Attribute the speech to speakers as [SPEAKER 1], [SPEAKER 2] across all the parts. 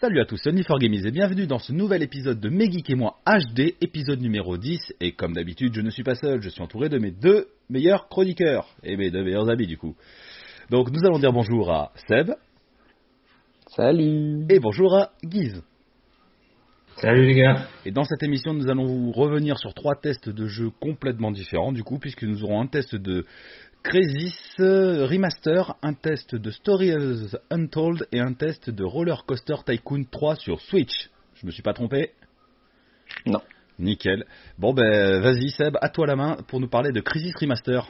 [SPEAKER 1] Salut à tous, c'est Only4Gamies et bienvenue dans ce nouvel épisode de Megeek et moi HD, épisode numéro 10. Et comme d'habitude, je ne suis pas seul, je suis entouré de mes deux meilleurs chroniqueurs et mes deux meilleurs amis du coup. Donc nous allons dire bonjour à Seb.
[SPEAKER 2] Salut.
[SPEAKER 1] Et bonjour à Guise.
[SPEAKER 3] Salut les gars.
[SPEAKER 1] Et dans cette émission, nous allons vous revenir sur trois tests de jeux complètement différents du coup, puisque nous aurons un test de Crazy Remaster, un test de Stories Untold et un test de Roller Coaster Tycoon 3 sur Switch. Je me suis pas trompé
[SPEAKER 2] Non.
[SPEAKER 1] Nickel. Bon ben vas-y Seb, à toi la main pour nous parler de Crisis Remaster.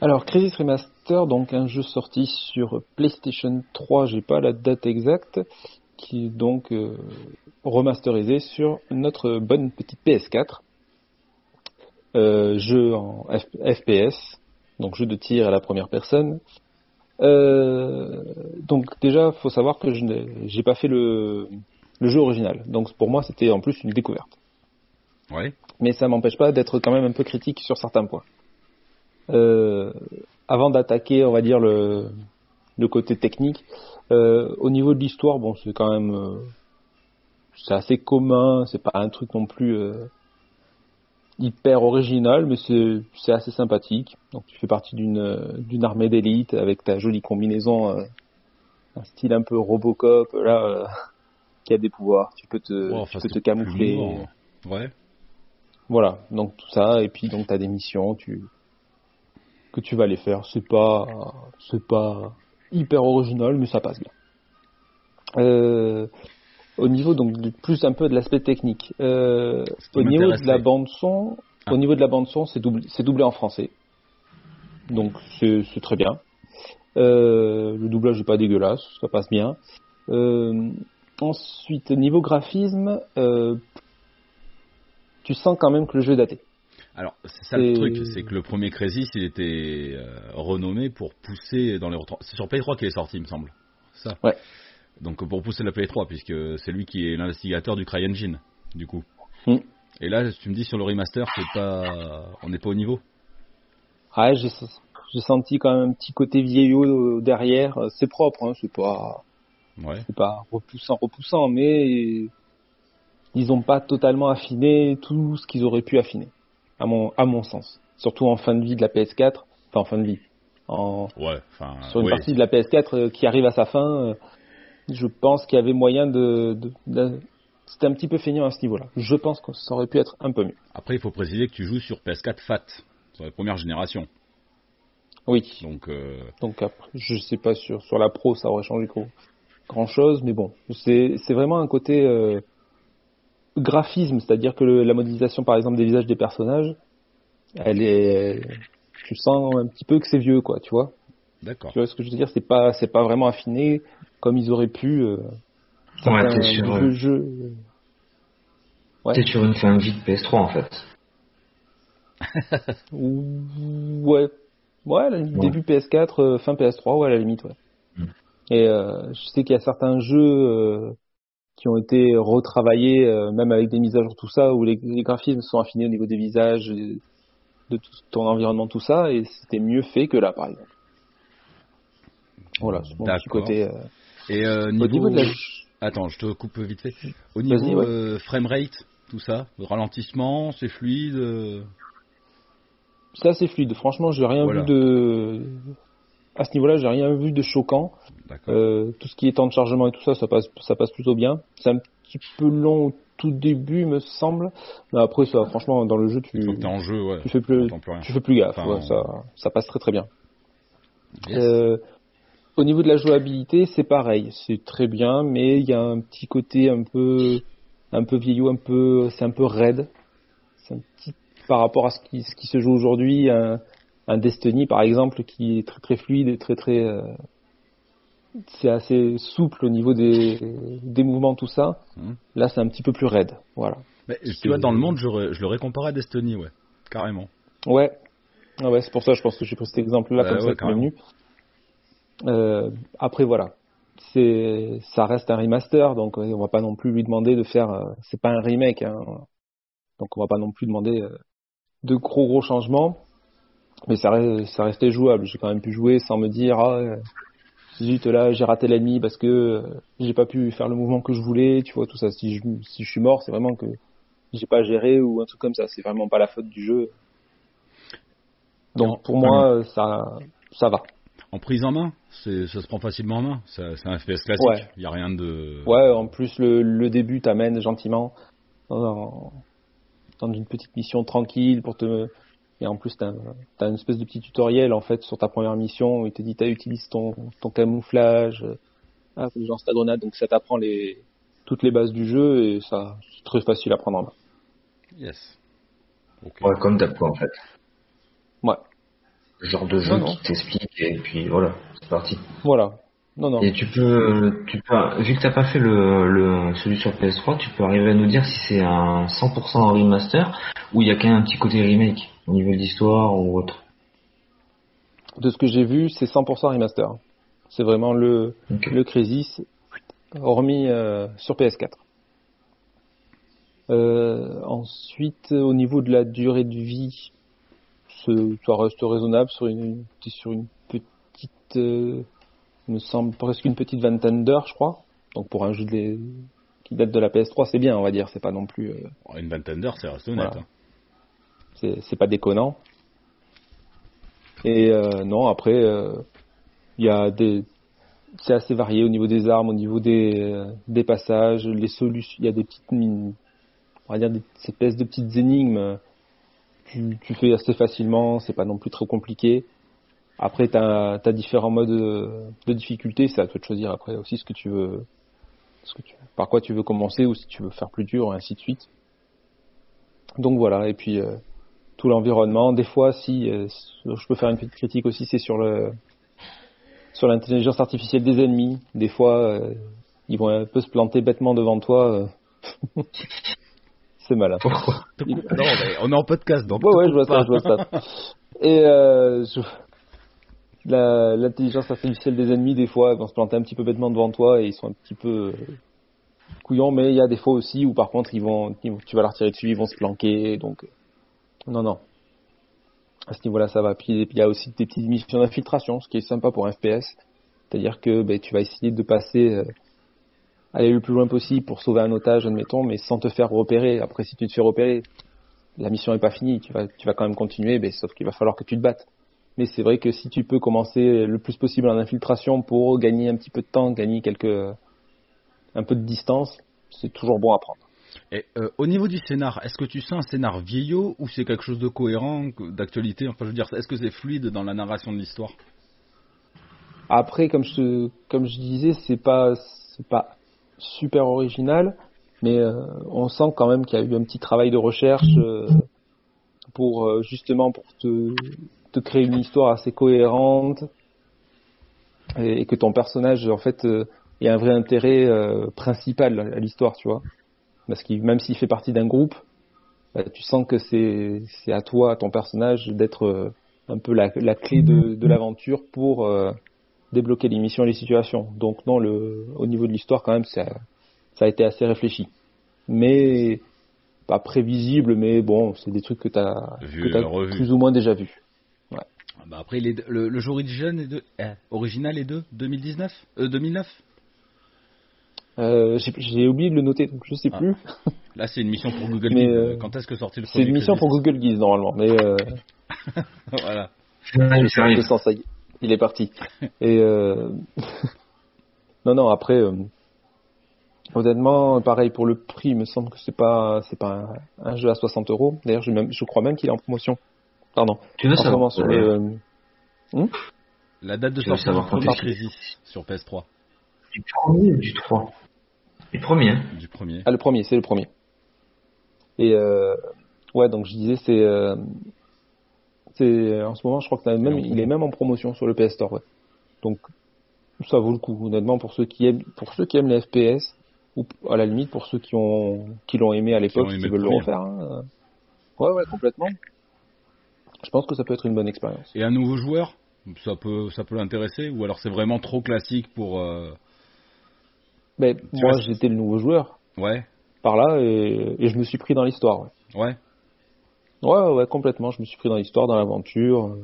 [SPEAKER 2] Alors Crisis Remaster, donc un jeu sorti sur PlayStation 3, j'ai pas la date exacte, qui est donc euh, remasterisé sur notre bonne petite PS4. Euh, jeu en FPS, donc jeu de tir à la première personne. Euh, donc déjà, faut savoir que je n'ai pas fait le, le, jeu original. Donc pour moi, c'était en plus une découverte.
[SPEAKER 1] Ouais.
[SPEAKER 2] Mais ça m'empêche pas d'être quand même un peu critique sur certains points. Avant d'attaquer, on va dire le, le côté technique, euh, au niveau de l'histoire, bon, c'est quand même, euh, c'est assez commun. C'est pas un truc non plus euh, hyper original, mais c'est assez sympathique. Donc tu fais partie d'une d'une armée d'élite avec ta jolie combinaison, un style un peu Robocop là, qui a des pouvoirs. Tu peux te, tu peux te camoufler.
[SPEAKER 1] lourd. Ouais.
[SPEAKER 2] Voilà, donc tout ça et puis donc t'as des missions, tu que tu vas aller faire. C'est pas c'est pas hyper original, mais ça passe bien. Euh, au niveau donc du- plus un peu de l'aspect technique. Euh, au niveau de la bande son,
[SPEAKER 1] Ah.
[SPEAKER 2] au niveau de la bande son, c'est doublé, en français. Donc c'est très bien. Euh, le doublage est pas dégueulasse, ça passe bien. Euh, ensuite, niveau graphisme, euh, tu sens quand même que le jeu est daté.
[SPEAKER 1] Alors, c'est ça le truc, c'est que le premier Crazy, il était euh, renommé pour pousser dans les C'est sur Play 3 qu'il est sorti, il me semble. Ça.
[SPEAKER 2] Ouais.
[SPEAKER 1] Donc pour pousser la Play 3, puisque c'est lui qui est l'investigateur du CryEngine, du coup.
[SPEAKER 2] Hmm.
[SPEAKER 1] Et là, tu me dis sur le remaster, c'est pas, on n'est pas au niveau.
[SPEAKER 2] Ouais, j'ai senti quand même un petit côté vieillot euh, derrière. Euh, C'est propre, hein, c'est pas
[SPEAKER 1] Ouais.
[SPEAKER 2] c'est pas repoussant repoussant, mais ils ont pas totalement affiné tout ce qu'ils auraient pu affiner, à mon à mon sens. Surtout en fin de vie de la PS4, enfin en fin de vie, en
[SPEAKER 1] Ouais. Enfin.
[SPEAKER 2] sur une partie de la PS4 euh, qui arrive à sa fin, euh, je pense qu'il y avait moyen de, de, de- c'était un petit peu feignant à ce niveau-là. Je pense que ça aurait pu être un peu mieux.
[SPEAKER 1] Après, il faut préciser que tu joues sur PS4 FAT, sur la première génération.
[SPEAKER 2] Oui.
[SPEAKER 1] Donc, euh,
[SPEAKER 2] Donc après, je sais pas sur sur la pro ça aurait changé grand, grand chose, mais bon, c'est c'est vraiment un côté euh, graphisme, c'est-à-dire que le- la modélisation par exemple des visages des personnages, elle est, tu sens un petit peu que c'est vieux quoi, tu vois.
[SPEAKER 1] d'accord.
[SPEAKER 2] Tu vois ce que je veux dire? C'est pas c'est pas vraiment affiné comme ils auraient pu. Euh,
[SPEAKER 3] Ouais, t'es sur, euh,
[SPEAKER 2] Ouais.
[SPEAKER 3] T'es sur une fin de vie de PS3 en fait.
[SPEAKER 2] Ou- Ouais. Ouais. début PS4, euh, fin PS3, ouais, à la limite, ouais.
[SPEAKER 3] Mm.
[SPEAKER 2] Et euh, je sais qu'il y a certains jeux euh, qui ont été retravaillés, euh, même avec des mises à jour, tout ça, où les, les graphismes sont affinés au niveau des visages, et de tout ton environnement, tout ça, et c'était mieux fait que là, par exemple. Voilà, c'est mon petit côté. euh,
[SPEAKER 1] Et euh,
[SPEAKER 2] Au
[SPEAKER 1] niveau,
[SPEAKER 2] niveau de la...
[SPEAKER 1] attends, je te coupe vite fait. Au niveau
[SPEAKER 2] ouais.
[SPEAKER 1] euh, framerate, tout ça, le ralentissement, c'est fluide. euh,
[SPEAKER 2] C'est assez fluide. Franchement, j'ai rien
[SPEAKER 1] Voilà.
[SPEAKER 2] vu de. À ce niveau-là, j'ai rien vu de choquant. Euh, tout ce qui est temps de chargement et tout ça, ça passe, ça passe plutôt bien. C'est un petit peu long au tout début, me semble. Mais après, ça, franchement, dans le jeu, tu,
[SPEAKER 1] en jeu, ouais.
[SPEAKER 2] tu fais plus, tu fais plus gaffe.
[SPEAKER 1] Enfin,
[SPEAKER 2] ouais, ça, ça passe très très bien.
[SPEAKER 1] Yes.
[SPEAKER 2] Euh, au niveau de la jouabilité, c'est pareil. C'est très bien, mais il y a un petit côté un peu, un peu vieillot, un peu, c'est un peu raide. C'est un petit, par rapport à ce qui, ce qui se joue aujourd'hui, un, un Destiny par exemple, qui est très très fluide et très très, euh, c'est assez souple au niveau des, des mouvements, tout ça.
[SPEAKER 1] Mhm.
[SPEAKER 2] Là, c'est un petit peu plus raide. Voilà.
[SPEAKER 1] Mais, tu vois, dans le monde, j'aurais- je l'aurais comparé à Destiny, ouais. Carrément.
[SPEAKER 2] Ouais. Ah ouais, c'est pour ça, je pense que j'ai pris cet exemple-là
[SPEAKER 1] Ouais,
[SPEAKER 2] comme
[SPEAKER 1] ouais,
[SPEAKER 2] ça qui m'est
[SPEAKER 1] carrément.
[SPEAKER 2] venu. Euh, après voilà, c'est, ça reste un remaster, donc euh, on va pas non plus lui demander de faire. euh, c'est pas un remake, hein, donc on va pas non plus demander euh, de gros gros changements, mais ça, ça restait jouable. J'ai quand même pu jouer sans me dire ah zut là j'ai raté l'ennemi parce que euh, j'ai pas pu faire le mouvement que je voulais, tu vois tout ça. Si je si je suis mort, c'est vraiment que j'ai pas géré ou un truc comme ça. C'est vraiment pas la faute du jeu. Donc pour moi ça ça va.
[SPEAKER 1] En prise en main, ça se prend facilement en main. C'est, un FPS classique.
[SPEAKER 2] Ouais.
[SPEAKER 1] Il y a rien de.
[SPEAKER 2] Ouais, en plus le, le début t'amène gentiment dans, dans une petite mission tranquille pour te et en plus t'as as une espèce de petit tutoriel en fait sur ta première mission où il te dit t'as utilisé ton, ton camouflage, euh, ah, je lance ta grenade donc ça t'apprend les toutes les bases du jeu et ça c'est très facile à prendre en main.
[SPEAKER 1] Yes. Ok.
[SPEAKER 3] Ouais, comme d'hab, quoi, en fait.
[SPEAKER 2] Ouais,
[SPEAKER 3] Le genre de jeu
[SPEAKER 2] non.
[SPEAKER 3] qui t'explique, et puis voilà, c'est parti.
[SPEAKER 2] voilà. Non non.
[SPEAKER 3] Et tu peux, tu peux, vu que t'as pas fait le, le, celui sur PS3, tu peux arriver à nous dire si c'est un 100% remaster ou il y a quand même un petit côté remake au niveau de l'histoire ou autre.
[SPEAKER 2] De ce que j'ai vu, c'est 100% remaster. C'est vraiment le le Crysis, hormis euh, sur PS4. Euh, ensuite, au niveau de la durée de vie, ça reste raisonnable sur une, sur une petite, euh, me semble presque une petite vingtaine d'heures, je crois. Donc pour un jeu de- qui date de la PS3, c'est bien, on va dire. C'est pas non plus, euh,
[SPEAKER 1] Une vingtaine d'heures, c'est honnête.
[SPEAKER 2] Voilà.
[SPEAKER 1] hein.
[SPEAKER 2] c'est c'est pas déconnant. Et euh, non, après, euh, il y a des, c'est assez varié au niveau des armes, au niveau des, euh, des passages, les solutions. Il y a des petites mines, on va dire des ces espèces de petites énigmes. Tu, tu fais assez facilement, c'est pas non plus trop compliqué. Après, t'as as différents modes de, difficulté, c'est à toi de choisir après aussi ce que tu veux, ce que tu, par quoi tu veux commencer ou si tu veux faire plus dur et ainsi de suite. Donc voilà, et puis euh, tout l'environnement. Des fois, si euh, je peux faire une petite critique aussi, c'est sur le sur l'intelligence artificielle des ennemis. Des fois, euh, ils vont un peu se planter bêtement devant toi. c'est malin.
[SPEAKER 3] Pourquoi?
[SPEAKER 1] Non, mais on est en podcast, donc.
[SPEAKER 2] Ouais, ouais, je vois ça, je vois ça. Et euh, je- l'intelligence artificielle des ennemis, des fois, ils vont se planter un petit peu bêtement devant toi et ils sont un petit peu euh, couillons, mais il y a des fois aussi où par contre ils vont, tu vas leur tirer dessus, ils vont se planquer, donc euh, non, non. À ce niveau-là, ça va. Puis il y a aussi des petites missions d'infiltration, ce qui est sympa pour un FPS. C'est-à-dire que ben, tu vas essayer de passer, euh, aller le plus loin possible pour sauver un otage, admettons, mais sans te faire repérer. Après, si tu te fais repérer, la mission est pas finie, tu vas, tu vas quand même continuer, mais sauf qu'il va falloir que tu te battes. Mais c'est vrai que si tu peux commencer le plus possible en infiltration pour gagner un petit peu de temps, gagner quelques, un peu de distance, c'est toujours bon à prendre.
[SPEAKER 1] Et euh, au niveau du scénar, est-ce que tu sens un scénar vieillot ou c'est quelque chose de cohérent, d'actualité? Enfin, je veux dire, est-ce que c'est fluide dans la narration de l'histoire?
[SPEAKER 2] Après, comme je, comme je disais, c'est pas, c'est pas super original, mais euh, on sent quand même qu'il y a eu un petit travail de recherche euh, pour justement pour te, te créer une histoire assez cohérente et, et que ton personnage en fait euh, ait un vrai intérêt euh, principal à l'histoire, tu vois. Parce que même s'il fait partie d'un groupe, bah, tu sens que c'est c'est à toi, à ton personnage, d'être euh, un peu la, la clé de, de l'aventure pour euh, débloquer les missions et les situations. Donc non, le, au niveau de l'histoire, quand même, ça, ça a été assez réfléchi. Mais pas prévisible, mais bon, c'est des trucs que tu as,
[SPEAKER 1] Vu,
[SPEAKER 2] que t'as
[SPEAKER 1] revu.
[SPEAKER 2] plus ou moins déjà vu.
[SPEAKER 1] Ah bah Après, il est- le, le jeu original est de, eh, original est de 2019 euh, 2009
[SPEAKER 2] Euh, j'ai j'ai oublié de le noter, donc je sais
[SPEAKER 1] Ah.
[SPEAKER 2] plus.
[SPEAKER 1] Là, c'est une mission pour Google
[SPEAKER 2] Mais,
[SPEAKER 1] Guide.
[SPEAKER 2] euh,
[SPEAKER 1] Quand est-ce que sorti le
[SPEAKER 2] C'est une mission pour Google Guise normalement, mais euh,
[SPEAKER 1] Voilà.
[SPEAKER 3] Ça
[SPEAKER 2] y est, il est parti. Et euh... non, non, après, euh, honnêtement, pareil pour le prix, il me semble que c'est pas, c'est pas un, un jeu à 60 euros. D'ailleurs, je, même- je crois même qu'il est en promotion. Pardon.
[SPEAKER 3] Tu veux
[SPEAKER 2] En moment sur
[SPEAKER 3] savoir
[SPEAKER 2] le, euh,
[SPEAKER 1] La date de sortie
[SPEAKER 3] savoir quand
[SPEAKER 1] sur PS3.
[SPEAKER 3] du premier ou du 3 Du premier, hein
[SPEAKER 1] Du premier.
[SPEAKER 2] Ah, le premier, c'est le premier. Et euh, ouais, donc je disais, c'est, euh, c'est en ce moment, je crois que t'as même, il est même en promotion sur le PS Store. Ouais. Donc ça vaut le coup, honnêtement, pour ceux qui aiment, pour ceux qui aiment les FPS ou à la limite pour ceux qui ont, qui l'ont aimé à l'époque, qui
[SPEAKER 1] le
[SPEAKER 2] veulent le refaire. hein. Ouais, ouais, complètement. Je pense que ça peut être une bonne expérience.
[SPEAKER 1] Et un nouveau joueur ça peut, ça peut l'intéresser Ou alors c'est vraiment trop classique pour. euh,
[SPEAKER 2] Mais moi,
[SPEAKER 1] vois,
[SPEAKER 2] j'étais le nouveau joueur
[SPEAKER 1] Ouais,
[SPEAKER 2] par là et, et je me suis pris dans l'histoire. ouais.
[SPEAKER 1] ouais.
[SPEAKER 2] Ouais, ouais, complètement. Je me suis pris dans l'histoire, dans l'aventure.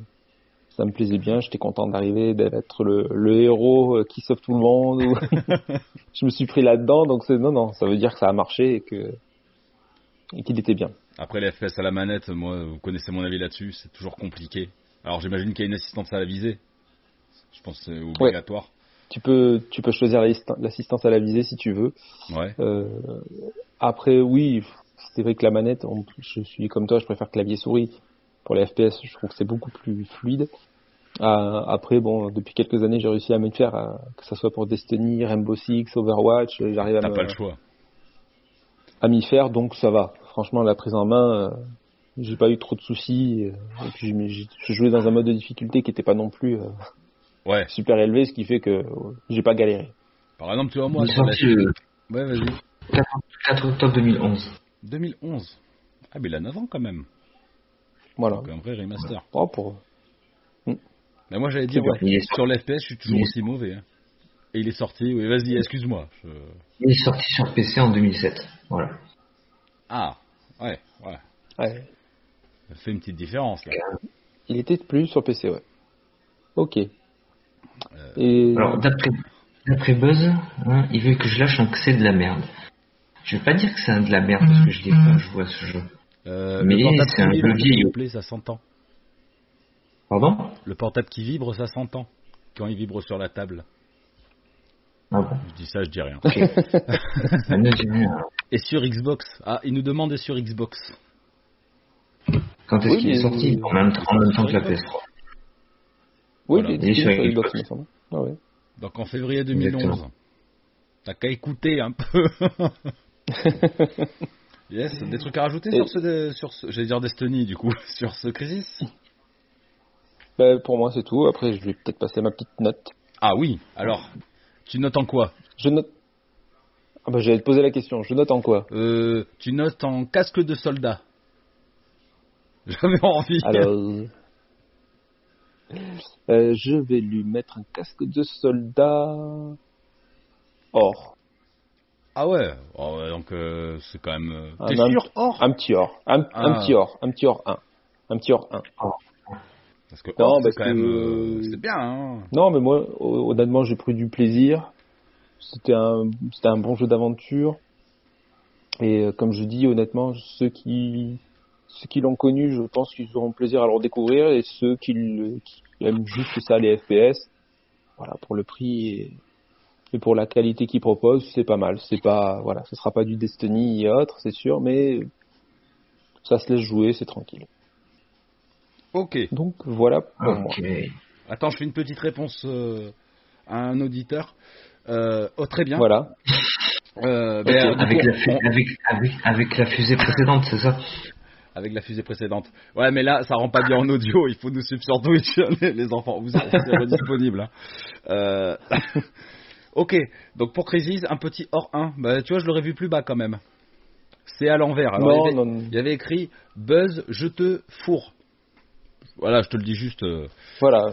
[SPEAKER 2] Ça me plaisait bien. J'étais content d'arriver, d'être le, le héros euh, qui sauve tout le monde. je me suis pris là-dedans, donc c'est non, non. Ça veut dire que ça a marché et que et qu'il était bien.
[SPEAKER 1] Après les FPS à la manette, moi, vous connaissez mon avis là-dessus, c'est toujours compliqué. Alors j'imagine qu'il y a une assistance à la visée. Je pense que c'est obligatoire.
[SPEAKER 2] Tu peux, tu peux choisir l'assist- l'assistance à la visée si tu veux.
[SPEAKER 1] Ouais.
[SPEAKER 2] Euh, après, oui, c'est vrai que la manette, on- je suis comme toi, je préfère clavier souris. Pour les FPS, je trouve que c'est beaucoup plus fluide. Euh, après, bon, depuis quelques années, j'ai réussi à me faire, euh, que ce soit pour Destiny, Rainbow Six, Overwatch, j'arrive à,
[SPEAKER 1] T'as pas le choix.
[SPEAKER 2] à m'y faire, donc ça va. Franchement, la prise en main, euh, j'ai pas eu trop de soucis. euh, et puis, j'ai joué dans un mode de difficulté qui était pas non plus euh,
[SPEAKER 1] Ouais.
[SPEAKER 2] super élevé, ce qui fait que euh, j'ai pas galéré.
[SPEAKER 1] Par exemple, tu vois, moi,
[SPEAKER 3] sorti
[SPEAKER 1] Ouais, vas-y.
[SPEAKER 3] 4, 4 octobre 2011.
[SPEAKER 1] 2011. Ah, mais il a 9 ans quand même.
[SPEAKER 2] Voilà.
[SPEAKER 1] Donc un vrai remaster.
[SPEAKER 2] Oh, pour...
[SPEAKER 1] Mais moi, j'allais dire, ouais, sur l'FPS, je suis toujours aussi mauvais. hein. Et il est sorti, oui, vas-y, excuse-moi. je-
[SPEAKER 3] Il est sorti sur PC en 2007. Voilà.
[SPEAKER 1] Ah, ouais, ouais.
[SPEAKER 2] Ouais.
[SPEAKER 1] Ça fait une petite différence, là.
[SPEAKER 2] Il était plus sur PC, ouais. Ok.
[SPEAKER 1] Euh,
[SPEAKER 2] Et
[SPEAKER 3] Alors, d'après, d'après Buzz, hein, il veut que je lâche un que c'est de la merde. Je vais pas dire que c'est un de la merde parce que je l'ai pas joué à ce jeu.
[SPEAKER 1] euh,
[SPEAKER 3] mais
[SPEAKER 1] le portable
[SPEAKER 3] c'est
[SPEAKER 1] qui
[SPEAKER 3] un
[SPEAKER 1] vibre,
[SPEAKER 3] jeu vieillot.
[SPEAKER 1] ça s'entend.
[SPEAKER 3] Pardon?
[SPEAKER 1] Le portable qui vibre, ça s'entend. Quand il vibre sur la table.
[SPEAKER 3] Ah bon
[SPEAKER 1] Je dis ça, je dis rien.
[SPEAKER 3] Rien.
[SPEAKER 1] Et sur Xbox Ah, il nous demande sur Xbox.
[SPEAKER 3] Quand est-ce
[SPEAKER 2] Oui,
[SPEAKER 3] qu'il est sorti en même, temps- en même temps que la
[SPEAKER 1] Xbox.
[SPEAKER 3] PS3
[SPEAKER 2] oui,
[SPEAKER 1] voilà.
[SPEAKER 2] il est
[SPEAKER 3] sur
[SPEAKER 2] Xbox,
[SPEAKER 3] Xbox.
[SPEAKER 2] Ah ouais.
[SPEAKER 1] Donc en février 2011.
[SPEAKER 3] Exactement.
[SPEAKER 1] T'as qu'à écouter un peu. yes, des trucs à rajouter
[SPEAKER 2] Et-
[SPEAKER 1] sur ce, sur ce, j'allais dire Destiny du coup, sur ce Crisis?
[SPEAKER 2] Ben, pour moi, c'est tout. Après, je vais peut-être passer ma petite note.
[SPEAKER 1] Ah oui, alors, tu notes en quoi?
[SPEAKER 2] Je note. Ah ben, j'allais te poser la question. Je note en quoi?
[SPEAKER 1] Euh, Tu notes en casque de soldat. J'avais envie.
[SPEAKER 2] Alors. Euh, je vais lui mettre un casque de soldat. Or.
[SPEAKER 1] Ah ouais, oh ouais, donc euh, c'est quand même... euh,
[SPEAKER 2] Un
[SPEAKER 1] T'es
[SPEAKER 2] homme-
[SPEAKER 1] sûr Or?
[SPEAKER 2] Un petit or. Un, un
[SPEAKER 1] Ah.
[SPEAKER 2] petit or. Un petit or 1. Un petit or 1.
[SPEAKER 1] Parce que
[SPEAKER 2] Non,
[SPEAKER 1] or, c'est
[SPEAKER 2] parce
[SPEAKER 1] quand
[SPEAKER 2] que-
[SPEAKER 1] même... euh, c'est bien, hein
[SPEAKER 2] Non, mais moi, hon- honnêtement, j'ai pris du plaisir. C'était un, c'était un bon jeu d'aventure. Et euh, comme je dis, honnêtement, ceux qui, ceux qui l'ont connu, je pense qu'ils auront plaisir à le redécouvrir. Et ceux qui, le- qui aiment juste ça, les FPS, voilà, pour le prix et, et pour la qualité qu'ils proposent, c'est pas mal. C'est pas, voilà, ce sera pas du Destiny et autres, c'est sûr, mais ça se laisse jouer, c'est tranquille.
[SPEAKER 1] Ok.
[SPEAKER 2] Donc voilà pour moi.
[SPEAKER 3] Ok.
[SPEAKER 1] Attends, je fais une petite réponse euh, à un auditeur. Euh, oh, très bien.
[SPEAKER 2] Voilà.
[SPEAKER 1] Euh, ben,
[SPEAKER 3] avec, la fu-
[SPEAKER 1] on-
[SPEAKER 3] avec, avec, avec la fusée précédente, c'est ça
[SPEAKER 1] avec la fusée précédente. Ouais, mais là, ça rend pas bien en audio. Il faut nous suivre sur Twitch, les, enfants. Vous êtes, disponibles. hein. Euh, ok. Donc pour Crisis, un petit hors 1. Bah, tu vois, je l'aurais vu plus bas quand même. C'est à l'envers. Alors, il y
[SPEAKER 2] Non,
[SPEAKER 1] avait-
[SPEAKER 2] non, non.
[SPEAKER 1] Il y avait écrit Buzz, je te fourre. Voilà, je te le dis juste. euh,
[SPEAKER 2] Voilà.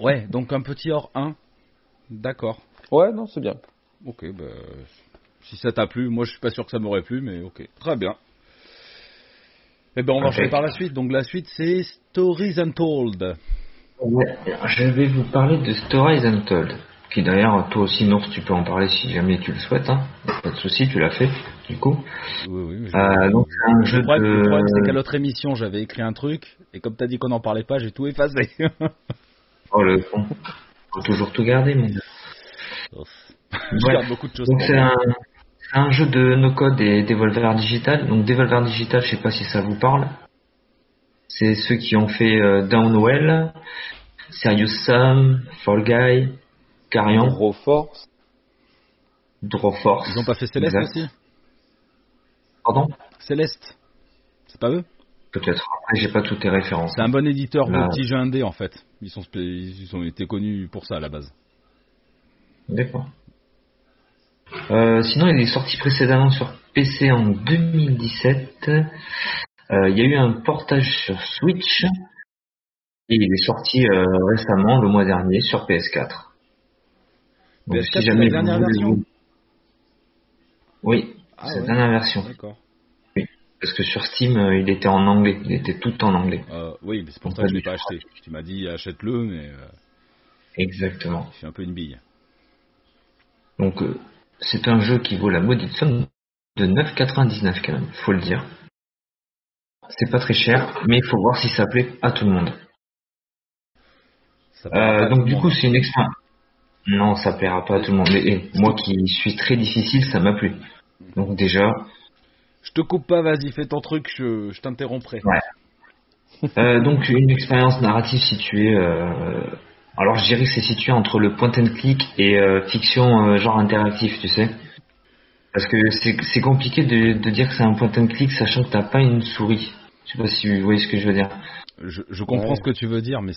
[SPEAKER 1] Ouais, donc un petit hors 1. D'accord.
[SPEAKER 2] Ouais, non, c'est bien.
[SPEAKER 1] Ok, bah, si ça t'a plu, moi je suis pas sûr que ça m'aurait plu, mais ok. Très bien. Eh ben on va
[SPEAKER 3] Ok.
[SPEAKER 1] enchaîner par la suite. Donc la suite c'est Stories Untold.
[SPEAKER 3] Ouais, je vais vous parler de Stories Untold. Qui d'ailleurs, toi aussi, Nours, tu peux en parler si jamais tu le souhaites. Hein. Pas de souci, tu l'as fait, du coup.
[SPEAKER 1] Oui, oui. mais je-
[SPEAKER 3] Euh, donc, c'est un jeu
[SPEAKER 1] le problème, le problème, c'est qu'à
[SPEAKER 3] de...
[SPEAKER 1] l'autre émission j'avais écrit un truc et comme t'as dit qu'on n'en parlait pas, j'ai tout effacé.
[SPEAKER 3] Oh, le con. Faut toujours tout garder,
[SPEAKER 1] garde beaucoup de choses.
[SPEAKER 3] Donc c'est un, jeu de no code et Devolver Digital. Donc Devolver Digital, je sais pas si ça vous parle. C'est ceux qui ont fait euh, Downwell, Serious Sam, Fall Guy, Carrion,
[SPEAKER 2] Gros force.
[SPEAKER 3] Draw Force.
[SPEAKER 1] Ils ont pas fait Céleste
[SPEAKER 3] Exact.
[SPEAKER 1] aussi?
[SPEAKER 3] Pardon?
[SPEAKER 1] Céleste. C'est pas eux?
[SPEAKER 3] Peut-être. J'ai pas toutes les références.
[SPEAKER 1] C'est un bon éditeur de petits jeux indés en fait. Ils sont spé- ils ont été connus pour ça à la base.
[SPEAKER 3] D'accord. Euh, sinon, il est sorti précédemment sur PC en 2017. Euh, il y a eu un portage sur Switch. Et il est sorti euh, récemment, le mois dernier, sur PS4. Donc,
[SPEAKER 1] PS4, c'est la dernière version
[SPEAKER 3] vous- Oui,
[SPEAKER 1] Ah
[SPEAKER 3] c'est
[SPEAKER 1] ouais.
[SPEAKER 3] la dernière version.
[SPEAKER 1] D'accord.
[SPEAKER 3] Parce que sur Steam, euh, il était en anglais, il était tout en anglais.
[SPEAKER 1] Euh, oui, mais c'est pour ça que je l'ai pas acheté. Tu m'as dit achète-le, mais euh,
[SPEAKER 3] Exactement.
[SPEAKER 1] suis un peu une bille.
[SPEAKER 3] Donc euh, c'est un jeu qui vaut la maudite somme de 9,99 quand même, faut le dire. C'est pas très cher, mais il faut voir si ça plaît à tout le monde.
[SPEAKER 1] Ça
[SPEAKER 3] Euh, donc du coup c'est une expérience. Non, ça plaira pas à tout le monde. Mais eh, moi qui suis très difficile, ça m'a plu. Donc déjà,
[SPEAKER 1] Je te coupe pas, vas-y, fais ton truc, je, je t'interromprai.
[SPEAKER 3] Ouais. Euh, donc une expérience narrative située. euh, alors je dirais que c'est situé entre le point and click et euh, fiction euh, genre interactif, tu sais. Parce que c'est c'est compliqué de, de dire que c'est un point and click sachant que t'as pas une souris. Je sais pas si vous voyez ce que je veux dire.
[SPEAKER 1] Je, je comprends
[SPEAKER 2] Ouais.
[SPEAKER 1] ce que tu veux dire, mais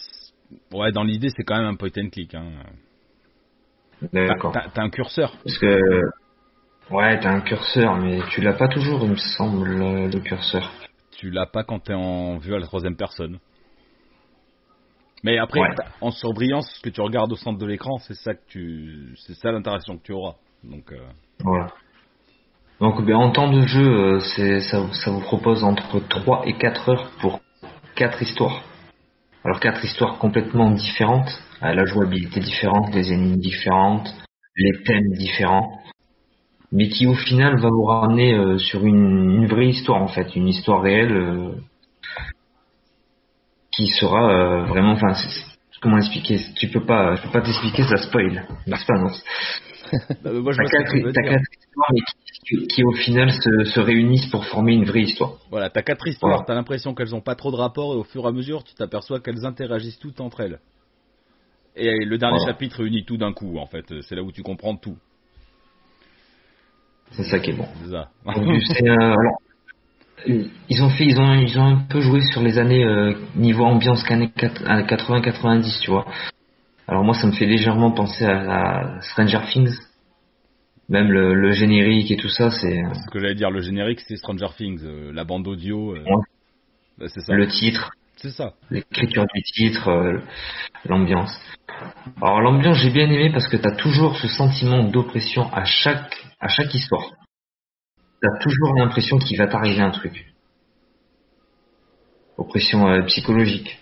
[SPEAKER 1] ouais, dans l'idée, c'est quand même un point and click. Hein.
[SPEAKER 3] D'accord.
[SPEAKER 1] T'as t'as un curseur.
[SPEAKER 3] Parce que ouais, t'as un curseur, mais tu l'as pas toujours, il me semble, le le curseur.
[SPEAKER 1] Tu l'as pas quand t'es en vue à la troisième personne. Mais après,
[SPEAKER 3] Ouais.
[SPEAKER 1] en surbrillance, ce que tu regardes au centre de l'écran, c'est ça que tu, c'est ça l'interaction que tu auras. Donc, euh,
[SPEAKER 3] Voilà. Donc ben, en temps de jeu, euh, c'est ça, ça vous propose entre 3 et 4 heures pour 4 histoires. Alors 4 histoires complètement différentes, à la jouabilité différente, des énigmes différentes, les thèmes différents, mais qui au final va vous ramener euh, sur une, une vraie histoire en fait, une histoire réelle euh, qui sera euh, vraiment, enfin, comment expliquer Tu peux pas, je peux pas t'expliquer, ça spoil, n'est-ce pas non
[SPEAKER 1] moi je
[SPEAKER 3] T'as quatre, t'as histoires mais qui, qui, qui, au final se, se réunissent pour former une vraie histoire.
[SPEAKER 1] Voilà, t'as quatre histoires,
[SPEAKER 3] Voilà.
[SPEAKER 1] t'as l'impression qu'elles ont pas trop de rapport et au fur et à mesure, tu t'aperçois qu'elles interagissent toutes entre elles. Et le dernier
[SPEAKER 3] Voilà.
[SPEAKER 1] chapitre réunit tout d'un coup, en fait. C'est là où tu comprends tout.
[SPEAKER 3] C'est ça qui est bon.
[SPEAKER 1] C'est
[SPEAKER 3] euh, alors, ils ont fait, ils ont, ils ont un peu joué sur les années euh, niveau ambiance qu'années 80-90, tu vois. Alors moi, ça me fait légèrement penser à, à Stranger Things. Même le, le générique et tout ça, c'est euh,
[SPEAKER 1] Ce que j'allais dire, le générique, c'est Stranger Things. euh, la bande audio, euh,
[SPEAKER 3] Ouais.
[SPEAKER 1] bah, c'est ça.
[SPEAKER 3] le titre,
[SPEAKER 1] C'est ça.
[SPEAKER 3] l'écriture du titre, euh, l'ambiance. Alors l'ambiance j'ai bien aimé parce que t'as toujours ce sentiment d'oppression à chaque à chaque histoire. T'as toujours l'impression qu'il va t'arriver un truc. Oppression euh, psychologique.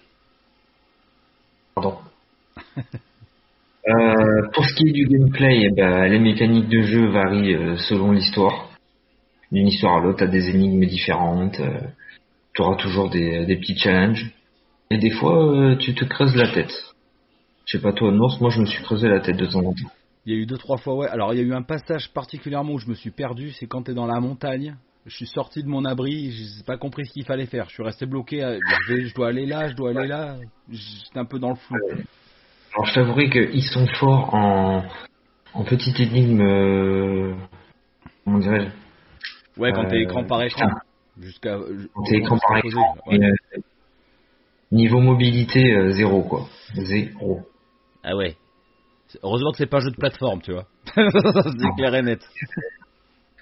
[SPEAKER 3] Pardon. Euh, pour ce qui est du gameplay, eh ben, les mécaniques de jeu varient euh, selon l'histoire. D'une histoire à l'autre, t'as des énigmes différentes. Euh, tu auras toujours des, des petits challenges. Et des fois, tu te creuses la tête. Je sais pas toi, Norse, moi je me suis creusé la tête de temps en temps.
[SPEAKER 1] Il y a eu deux trois fois, ouais. Alors il y a eu un passage particulièrement où je me suis perdu, c'est quand t'es dans la montagne. Je suis sorti de mon abri, j'ai pas compris ce qu'il fallait faire. Je suis resté bloqué. à- Je, vais- je dois aller là, je dois aller là. J'étais un peu dans le flou.
[SPEAKER 3] Alors je t'avouerai qu'ils sont forts en, en petite énigme, euh, comment dirais-je,
[SPEAKER 1] Ouais, quand t'es
[SPEAKER 3] Euh,
[SPEAKER 1] écran par écran.
[SPEAKER 3] putain.
[SPEAKER 1] Jusqu'à.
[SPEAKER 3] quand t'es écran par écran.
[SPEAKER 1] ouais.
[SPEAKER 3] euh, niveau mobilité, euh, zéro quoi. Zéro.
[SPEAKER 1] Ah ouais. Heureusement que c'est pas un jeu de plateforme, tu vois. c'est clair et net.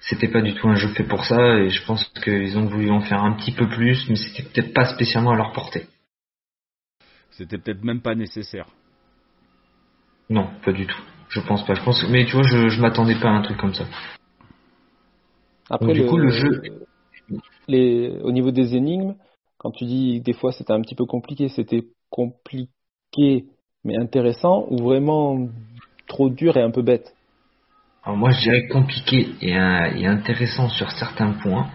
[SPEAKER 3] C'était pas du tout un jeu fait pour ça et je pense qu'ils ont voulu en faire un petit peu plus, mais c'était peut-être pas spécialement à leur portée.
[SPEAKER 1] C'était peut-être même pas nécessaire.
[SPEAKER 3] Non, pas du tout. Je pense pas. Je pense, mais tu vois, je, je m'attendais pas à un truc comme ça.
[SPEAKER 2] Après,
[SPEAKER 3] Donc, du coup, le jeu-
[SPEAKER 2] les, au niveau des énigmes, quand tu dis des fois c'était un petit peu compliqué, c'était compliqué mais intéressant ou vraiment trop dur et un peu bête
[SPEAKER 3] Alors moi je dirais compliqué et, euh, et intéressant sur certains points,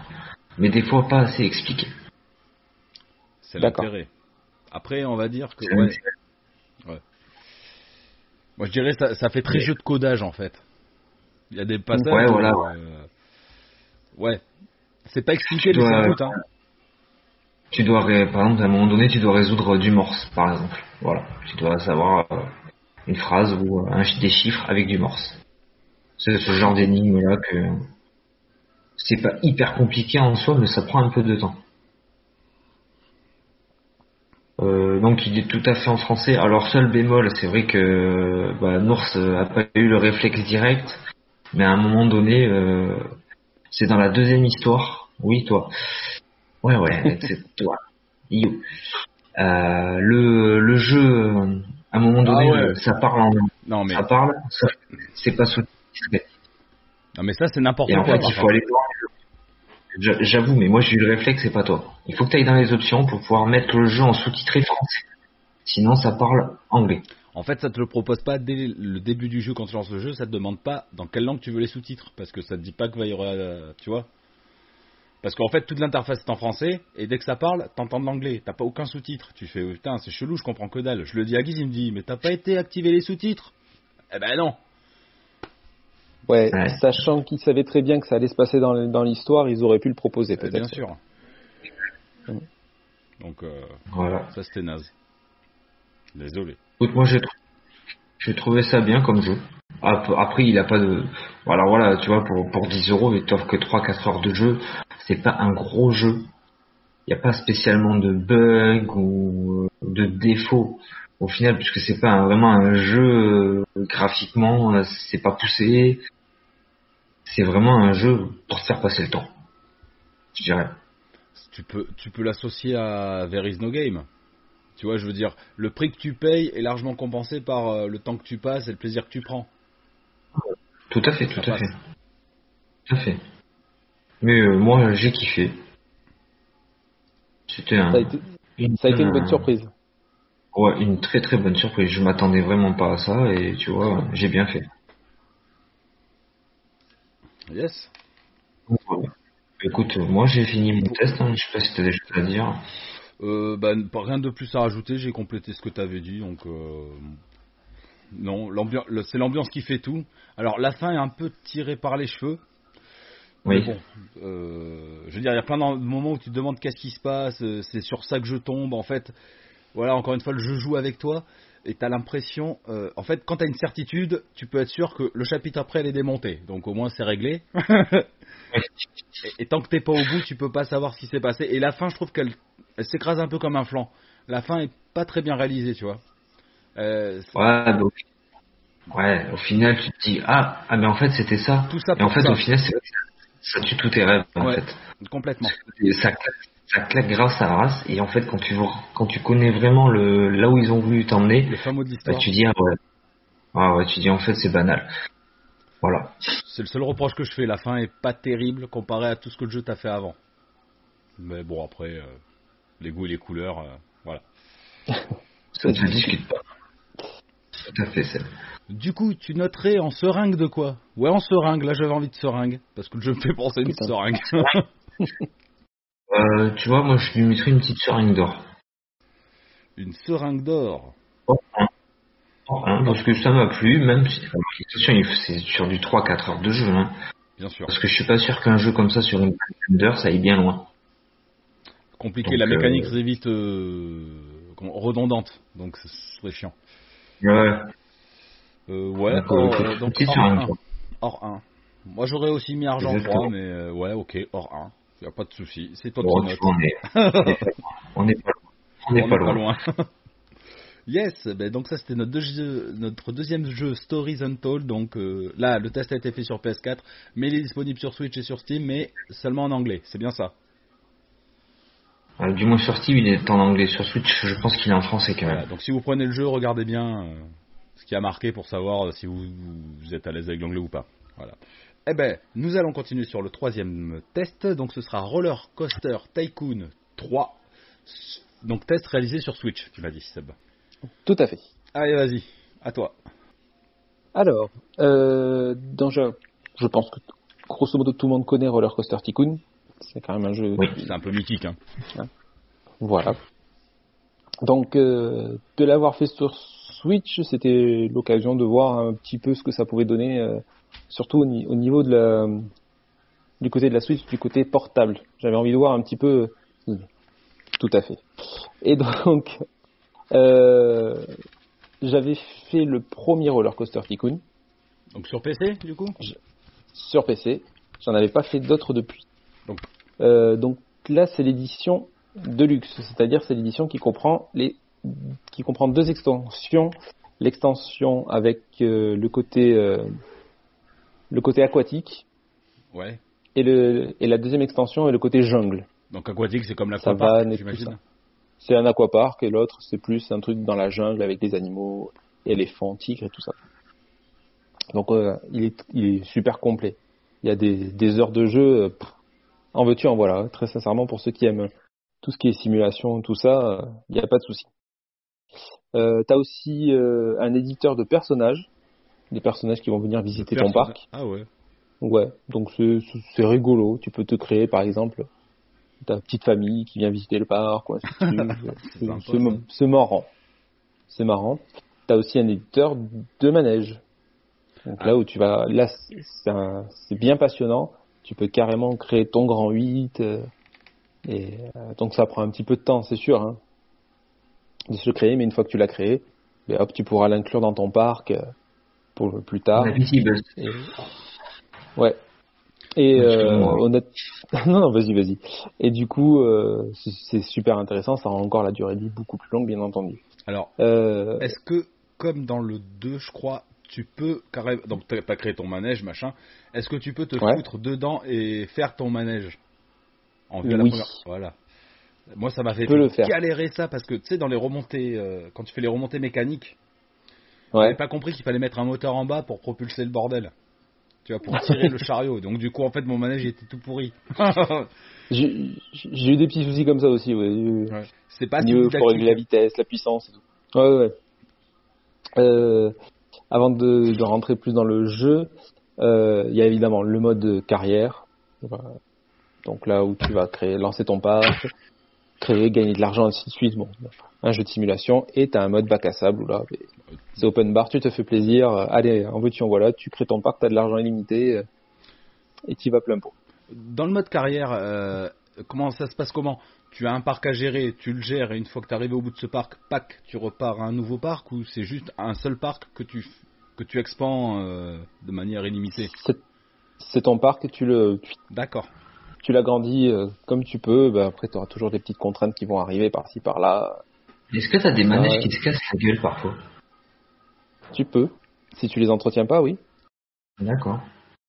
[SPEAKER 3] mais des fois pas assez expliqué.
[SPEAKER 1] C'est
[SPEAKER 2] D'accord.
[SPEAKER 1] l'intérêt. Après, on va dire que. Ouais. Moi, je dirais ça, ça fait très jeu de codage en fait. Il y a des passages.
[SPEAKER 3] Ouais, voilà,
[SPEAKER 1] euh, ouais. C'est pas expliqué, mais c'est but, hein.
[SPEAKER 3] Tu dois, par exemple, à un moment donné, tu dois résoudre du morse, par exemple. Voilà, tu dois savoir euh, une phrase ou euh, un, des chiffres avec du morse. C'est ce genre d'énigme là que c'est pas hyper compliqué en soi, mais ça prend un peu de temps. Euh, donc il est tout à fait en français. Alors seul bémol, c'est vrai que bah, Nours a pas eu le réflexe direct, mais à un moment donné, c'est dans la deuxième histoire. Oui, toi. Ouais, ouais, c'est toi. Yo. Euh, le, le jeu, euh, à un moment donné,
[SPEAKER 1] Ah ouais.
[SPEAKER 3] euh, ça parle en,
[SPEAKER 1] Non, mais,
[SPEAKER 3] ça parle, ça- c'est pas sous
[SPEAKER 1] non, mais ça, c'est n'importe
[SPEAKER 3] Et en
[SPEAKER 1] quoi.
[SPEAKER 3] fait, il faut aller voir. J'avoue, mais moi j'ai eu le réflexe, c'est pas toi. Il faut que tu ailles dans les options pour pouvoir mettre le jeu en sous-titré français. Sinon, ça parle anglais.
[SPEAKER 1] En fait, ça te le propose pas dès le début du jeu quand tu lances le jeu, ça te demande pas dans quelle langue tu veux les sous-titres, parce que ça te dit pas qu'il va y aura, tu vois. Parce qu'en fait, toute l'interface est en français, et dès que ça parle, t'entends de l'anglais. T'as pas aucun sous-titre. Tu fais, putain, c'est chelou, je comprends que dalle. Je le dis à Guy, il me dit, mais t'as pas été activé les sous-titres? Eh ben non.
[SPEAKER 2] Ouais, sachant qu'ils savaient très bien que ça allait se passer dans, l'histoire, ils auraient pu le proposer peut-être.
[SPEAKER 1] Bien sûr. Donc, euh, voilà. ça c'était naze. Désolé.
[SPEAKER 3] Écoute, moi j'ai trouvé ça bien comme jeu. Après, il a pas de. Voilà, voilà, tu vois, pour, pour 10 euros, il t'offre que 3-4 heures de jeu. C'est pas un gros jeu. Il n'y a pas spécialement de bugs ou de défauts au final, puisque c'est pas vraiment un jeu euh, graphiquement, c'est pas poussé. C'est vraiment un jeu pour se faire passer le temps. Je dirais.
[SPEAKER 1] Tu peux, tu peux l'associer à There is no game. Tu vois, je veux dire, le prix que tu payes est largement compensé par euh, le temps que tu passes et le plaisir que tu prends.
[SPEAKER 3] Tout à fait, tout à fait. Tout à fait. Mais euh, moi, j'ai kiffé. C'était un.
[SPEAKER 2] Ça a, été, une, ça a été une bonne surprise.
[SPEAKER 3] Ouais, une très très bonne surprise. Je m'attendais vraiment pas à ça et tu vois, j'ai bien fait.
[SPEAKER 1] Yes.
[SPEAKER 3] Écoute, moi j'ai fini mon test. Hein. Je sais pas si tu as des choses à dire.
[SPEAKER 1] Euh, bah, rien de plus à rajouter, j'ai complété ce que tu avais dit, donc euh, non, c'est l'ambiance qui fait tout. Alors la fin est un peu tirée par les cheveux.
[SPEAKER 3] Oui.
[SPEAKER 1] bon, euh, je veux dire, il y a plein de moments où tu te demandes qu'est-ce qui se passe, c'est sur ça que je tombe. En fait, voilà, encore une fois, le jeu joue avec toi et tu as l'impression, en fait, quand tu as une certitude, tu peux être sûr que le chapitre après elle est démontée. Donc au moins c'est réglé. et, tant que t'es pas au bout, tu peux pas savoir ce qui s'est passé. Et la fin, je trouve qu'elle elle s'écrase un peu comme un flanc. La fin est pas très bien réalisée, tu vois.
[SPEAKER 3] Euh, ouais, donc, ouais, au final, tu te dis, ah, ah mais en fait, c'était ça.
[SPEAKER 1] Tout ça
[SPEAKER 3] Et en fait, au final, ça tue tous tes rêves, en fait.
[SPEAKER 1] Complètement.
[SPEAKER 3] ça, ça claque grâce à race. Et en fait, quand tu, quand tu connais vraiment le, là où ils ont voulu t'emmener, bah, tu dis, ah ouais. Ah ouais, tu dis, en fait, c'est banal. Voilà.
[SPEAKER 1] C'est le seul reproche que je fais. La fin est pas terrible comparé à tout ce que le jeu t'a fait avant. Mais bon, après, euh, les goûts et les couleurs, euh, voilà.
[SPEAKER 3] Ça ne discute pas. Tout à fait, c'est.
[SPEAKER 1] Du coup, tu noterais en seringue de quoi? Ouais, en seringue. Là, j'avais envie de seringue. Parce que je me fais penser à une seringue.
[SPEAKER 3] euh, tu vois, moi, je lui mettrais une petite seringue d'or.
[SPEAKER 1] Une seringue d'or
[SPEAKER 3] parce que ça m'a plu, même si c'est sur du 3-4 heures de jeu. Hein.
[SPEAKER 1] Bien sûr.
[SPEAKER 3] Parce que je suis pas sûr qu'un jeu comme ça sur une d'heure, ça aille bien loin.
[SPEAKER 1] Compliqué, la mécanique euh... vite euh, redondante, donc ce serait chiant.
[SPEAKER 3] Ouais.
[SPEAKER 1] Euh, ouais, or, donc hors 1. hors 1. Moi j'aurais aussi mis argent 3, mais euh, ouais, ok, hors 1. Y a pas de souci. C'est toi qui note.
[SPEAKER 3] On est, on est pas loin. On est, pas, loin. Pas loin.
[SPEAKER 1] Yes, ben donc ça c'était notre, notre, deuxième jeu Stories Untold. Donc euh, là, le test a été fait sur PS4, mais il est disponible sur Switch et sur Steam, mais seulement en anglais. C'est bien ça
[SPEAKER 3] euh, Du moins sur Steam, il est en anglais. Sur Switch, je pense qu'il est en français quand même.
[SPEAKER 1] donc si vous prenez le jeu, regardez bien euh, ce qui a marqué pour savoir si vous, vous êtes à l'aise avec l'anglais ou pas. Voilà. Eh ben, nous allons continuer sur le troisième test. Donc ce sera Roller Coaster Tycoon 3. Donc test réalisé sur Switch, tu m'as dit Seb.
[SPEAKER 2] Tout à fait.
[SPEAKER 1] Allez, vas-y, à toi.
[SPEAKER 2] Alors, euh, je, pense que grosso modo tout le monde connaît Roller Coaster Tycoon. C'est quand même un jeu.
[SPEAKER 1] Oui, c'est un peu mythique. Hein.
[SPEAKER 2] Voilà. Donc, euh, de l'avoir fait sur Switch, c'était l'occasion de voir un petit peu ce que ça pouvait donner, euh, surtout au, niveau de la, du côté de la Switch, du côté portable. J'avais envie de voir un petit peu. Tout à fait. Et donc, euh, j'avais fait le premier Roller Coaster Tycoon.
[SPEAKER 1] Donc sur PC, du coup?
[SPEAKER 2] Sur PC. J'en avais pas fait d'autres depuis. Donc, euh, donc là, c'est l'édition Deluxe, c'est-à-dire c'est l'édition qui comprend les qui comprend deux extensions, l'extension avec euh, le côté le côté aquatique.
[SPEAKER 1] Ouais.
[SPEAKER 2] Et le et la deuxième extension est le côté jungle.
[SPEAKER 1] Donc aquatique, c'est comme l'aquapark, j'imagine
[SPEAKER 2] c'est un aquapark et l'autre c'est plus un truc dans la jungle avec des animaux, éléphants, tigres et tout ça. Donc euh, il, est, il est super complet. Il y a des, des heures de jeu, euh, En veux-tu, en voilà. Très sincèrement, pour ceux qui aiment tout ce qui est simulation, tout ça, il n'y a pas de souci. Euh, T'as aussi euh, un éditeur de personnages, des personnages qui vont venir visiter ton parc.
[SPEAKER 1] Ah ouais.
[SPEAKER 2] Ouais, donc c'est rigolo. Tu peux te créer, par exemple, ta petite famille qui vient visiter le parc. Ou ainsi de suite.
[SPEAKER 1] C'est
[SPEAKER 2] marrant. C'est marrant. T'as aussi un éditeur de manège. Donc
[SPEAKER 1] Ah.
[SPEAKER 2] là où tu vas, là c'est bien passionnant. Tu peux carrément créer ton grand 8. euh, et euh, donc ça prend un petit peu de temps, c'est sûr, hein, de se le créer. Mais une fois que tu l'as créé, ben hop, tu pourras l'inclure dans ton parc euh, pour plus tard.
[SPEAKER 3] Buzz.
[SPEAKER 2] Et... Ouais. Et euh, honnête... non, non, vas-y, vas-y. Et du coup, euh, c'est- super intéressant. Ça rend encore la durée de vie beaucoup plus longue, bien entendu.
[SPEAKER 1] Alors,
[SPEAKER 2] Euh,
[SPEAKER 1] est-ce que, comme dans le 2, je crois, tu peux carrément. Donc, t'as t'as créé ton manège, machin. Est-ce que tu peux te
[SPEAKER 2] Ouais.
[SPEAKER 1] foutre dedans et faire ton manège en à la
[SPEAKER 2] Oui.
[SPEAKER 1] première- Voilà. Moi, ça m'a fait galérer ça parce que, tu sais, dans les remontées, euh, quand tu fais les remontées mécaniques,
[SPEAKER 2] ouais.
[SPEAKER 1] j'avais pas compris qu'il fallait mettre un moteur en bas pour propulser le bordel. Tu vois, pour tirer le chariot. Donc, du coup, en fait, mon manège était tout pourri.
[SPEAKER 2] J'ai j'ai eu des petits soucis comme ça aussi. Ouais.
[SPEAKER 1] Ouais. C'est pas si
[SPEAKER 2] régler la vitesse, la puissance et tout. Ouais, ouais. Euh, avant de, de rentrer plus dans le jeu, euh, il y a évidemment le mode carrière. Voilà. Donc là où tu vas créer, lancer ton parc, créer, gagner de l'argent, ainsi de suite. Bon, un jeu de simulation. Et tu as un mode bac à sable où là, c'est open bar, tu te fais plaisir. euh, Allez, en veux-tu, en voilà, tu crées ton parc, tu as de l'argent illimité euh, et tu vas plein pot.
[SPEAKER 1] Dans le mode carrière, euh, comment ça se passe comment? Tu as un parc à gérer, tu le gères et une fois que tu arrivé au bout de ce parc, pack, tu repars à un nouveau parc ou c'est juste un seul parc que tu que tu expands euh, de manière illimitée?
[SPEAKER 2] C'est- ton parc et tu le,
[SPEAKER 1] D'accord.
[SPEAKER 2] Tu l'agrandis euh, comme tu peux, bah, après tu auras toujours des petites contraintes qui vont arriver par-ci par-là.
[SPEAKER 3] Est-ce que t'as des manèges
[SPEAKER 2] ouais.
[SPEAKER 3] qui te cassent la gueule parfois?
[SPEAKER 2] Tu peux, si tu les entretiens pas, oui.
[SPEAKER 3] D'accord.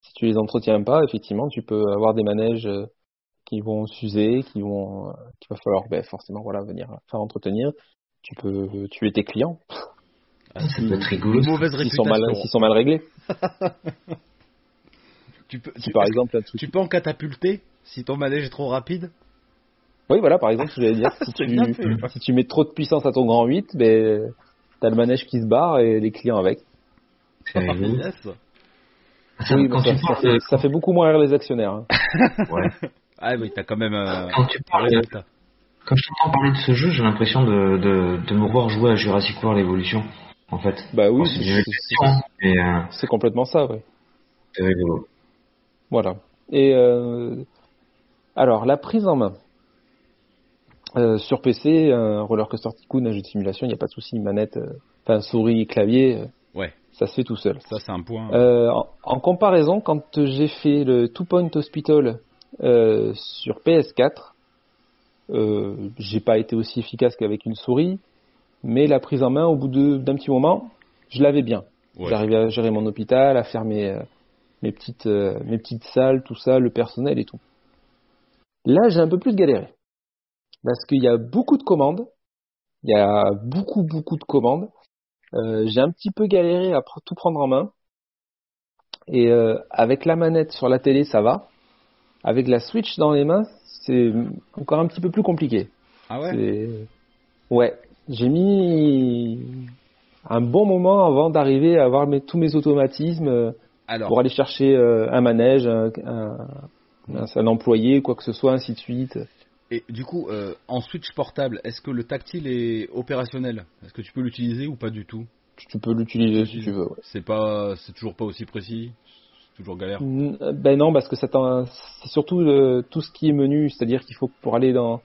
[SPEAKER 2] Si tu les entretiens pas, effectivement, tu peux avoir des manèges euh, qui vont s'user, qui vont, euh, qu'il va falloir ben, forcément voilà venir faire entretenir. Tu peux tuer tes clients
[SPEAKER 1] Ah,
[SPEAKER 3] Ça
[SPEAKER 1] c'est
[SPEAKER 3] peut être rigolo.
[SPEAKER 1] une mauvaise
[SPEAKER 2] s'ils sont mal,
[SPEAKER 1] réputation.
[SPEAKER 2] s'ils sont mal réglés.
[SPEAKER 1] Tu peux,
[SPEAKER 2] Si
[SPEAKER 1] tu,
[SPEAKER 2] par exemple un
[SPEAKER 1] que
[SPEAKER 2] truc.
[SPEAKER 1] tu peux en catapulter si ton manège est trop rapide
[SPEAKER 2] Oui, voilà, par exemple, j'allais dire. Si
[SPEAKER 1] fait.
[SPEAKER 2] tu, si tu mets trop de puissance à ton grand 8, ben t'as le manège qui se barre et les clients avec.
[SPEAKER 3] C'est rigolo.
[SPEAKER 1] Yes.
[SPEAKER 3] Ça,
[SPEAKER 2] oui,
[SPEAKER 3] quand,
[SPEAKER 2] mais ça,
[SPEAKER 3] tu
[SPEAKER 2] ça
[SPEAKER 3] parles
[SPEAKER 2] fait,
[SPEAKER 3] de,
[SPEAKER 2] ça fait beaucoup moins rire les actionnaires. hein.
[SPEAKER 3] ouais.
[SPEAKER 1] Ah oui, t'as quand même euh,
[SPEAKER 3] quand tu parles quand je t'entends parler de ce jeu, j'ai l'impression de, de, de me voir jouer à Jurassic World Evolution, en fait.
[SPEAKER 2] Bah oui,
[SPEAKER 3] c'est euh,
[SPEAKER 2] c'est complètement ça, ouais.
[SPEAKER 3] c'est rigolo.
[SPEAKER 2] Voilà. Et euh, alors, la prise en main. Euh, sur PC, un Roller Coaster Tycoon, un jeu de simulation, il n'y a pas de souci, manette, euh, enfin souris clavier, euh,
[SPEAKER 1] Ouais,
[SPEAKER 2] ça se fait tout seul.
[SPEAKER 1] ça c'est un point.
[SPEAKER 2] Euh, en, en comparaison, quand j'ai fait le Two Point Hospital euh, sur PS4, euh, j'ai pas été aussi efficace qu'avec une souris, mais la prise en main, au bout de- d'un petit moment, je l'avais bien.
[SPEAKER 1] Ouais.
[SPEAKER 2] J'arrivais à gérer mon hôpital, à faire mes, euh, mes, petites, euh, mes petites salles, tout ça, le personnel et tout. Là, j'ai un peu plus galéré. Parce qu'il y a beaucoup de commandes. Il y a beaucoup, beaucoup de commandes. Euh, j'ai un petit peu galéré à tout prendre en main. Et euh, avec la manette sur la télé, ça va. Avec la Switch dans les mains, c'est encore un petit peu plus compliqué.
[SPEAKER 1] Ah ouais?
[SPEAKER 2] Ouais, j'ai mis un bon moment avant d'arriver à avoir mes- tous mes automatismes euh,
[SPEAKER 1] Alors,
[SPEAKER 2] pour aller chercher un manège, un, un, un- employé, quoi que ce soit, ainsi de suite.
[SPEAKER 1] et du coup, euh, en Switch portable, est-ce que le tactile est opérationnel? Est-ce que tu peux l'utiliser ou pas du tout?
[SPEAKER 2] Tu, peux l'utiliser si tu veux. ouais.
[SPEAKER 1] C'est pas, c'est toujours pas aussi précis, c'est toujours galère?
[SPEAKER 2] Euh, Ben non, parce que c'est surtout tout ce qui est menu, c'est-à-dire qu'il faut pour aller dans,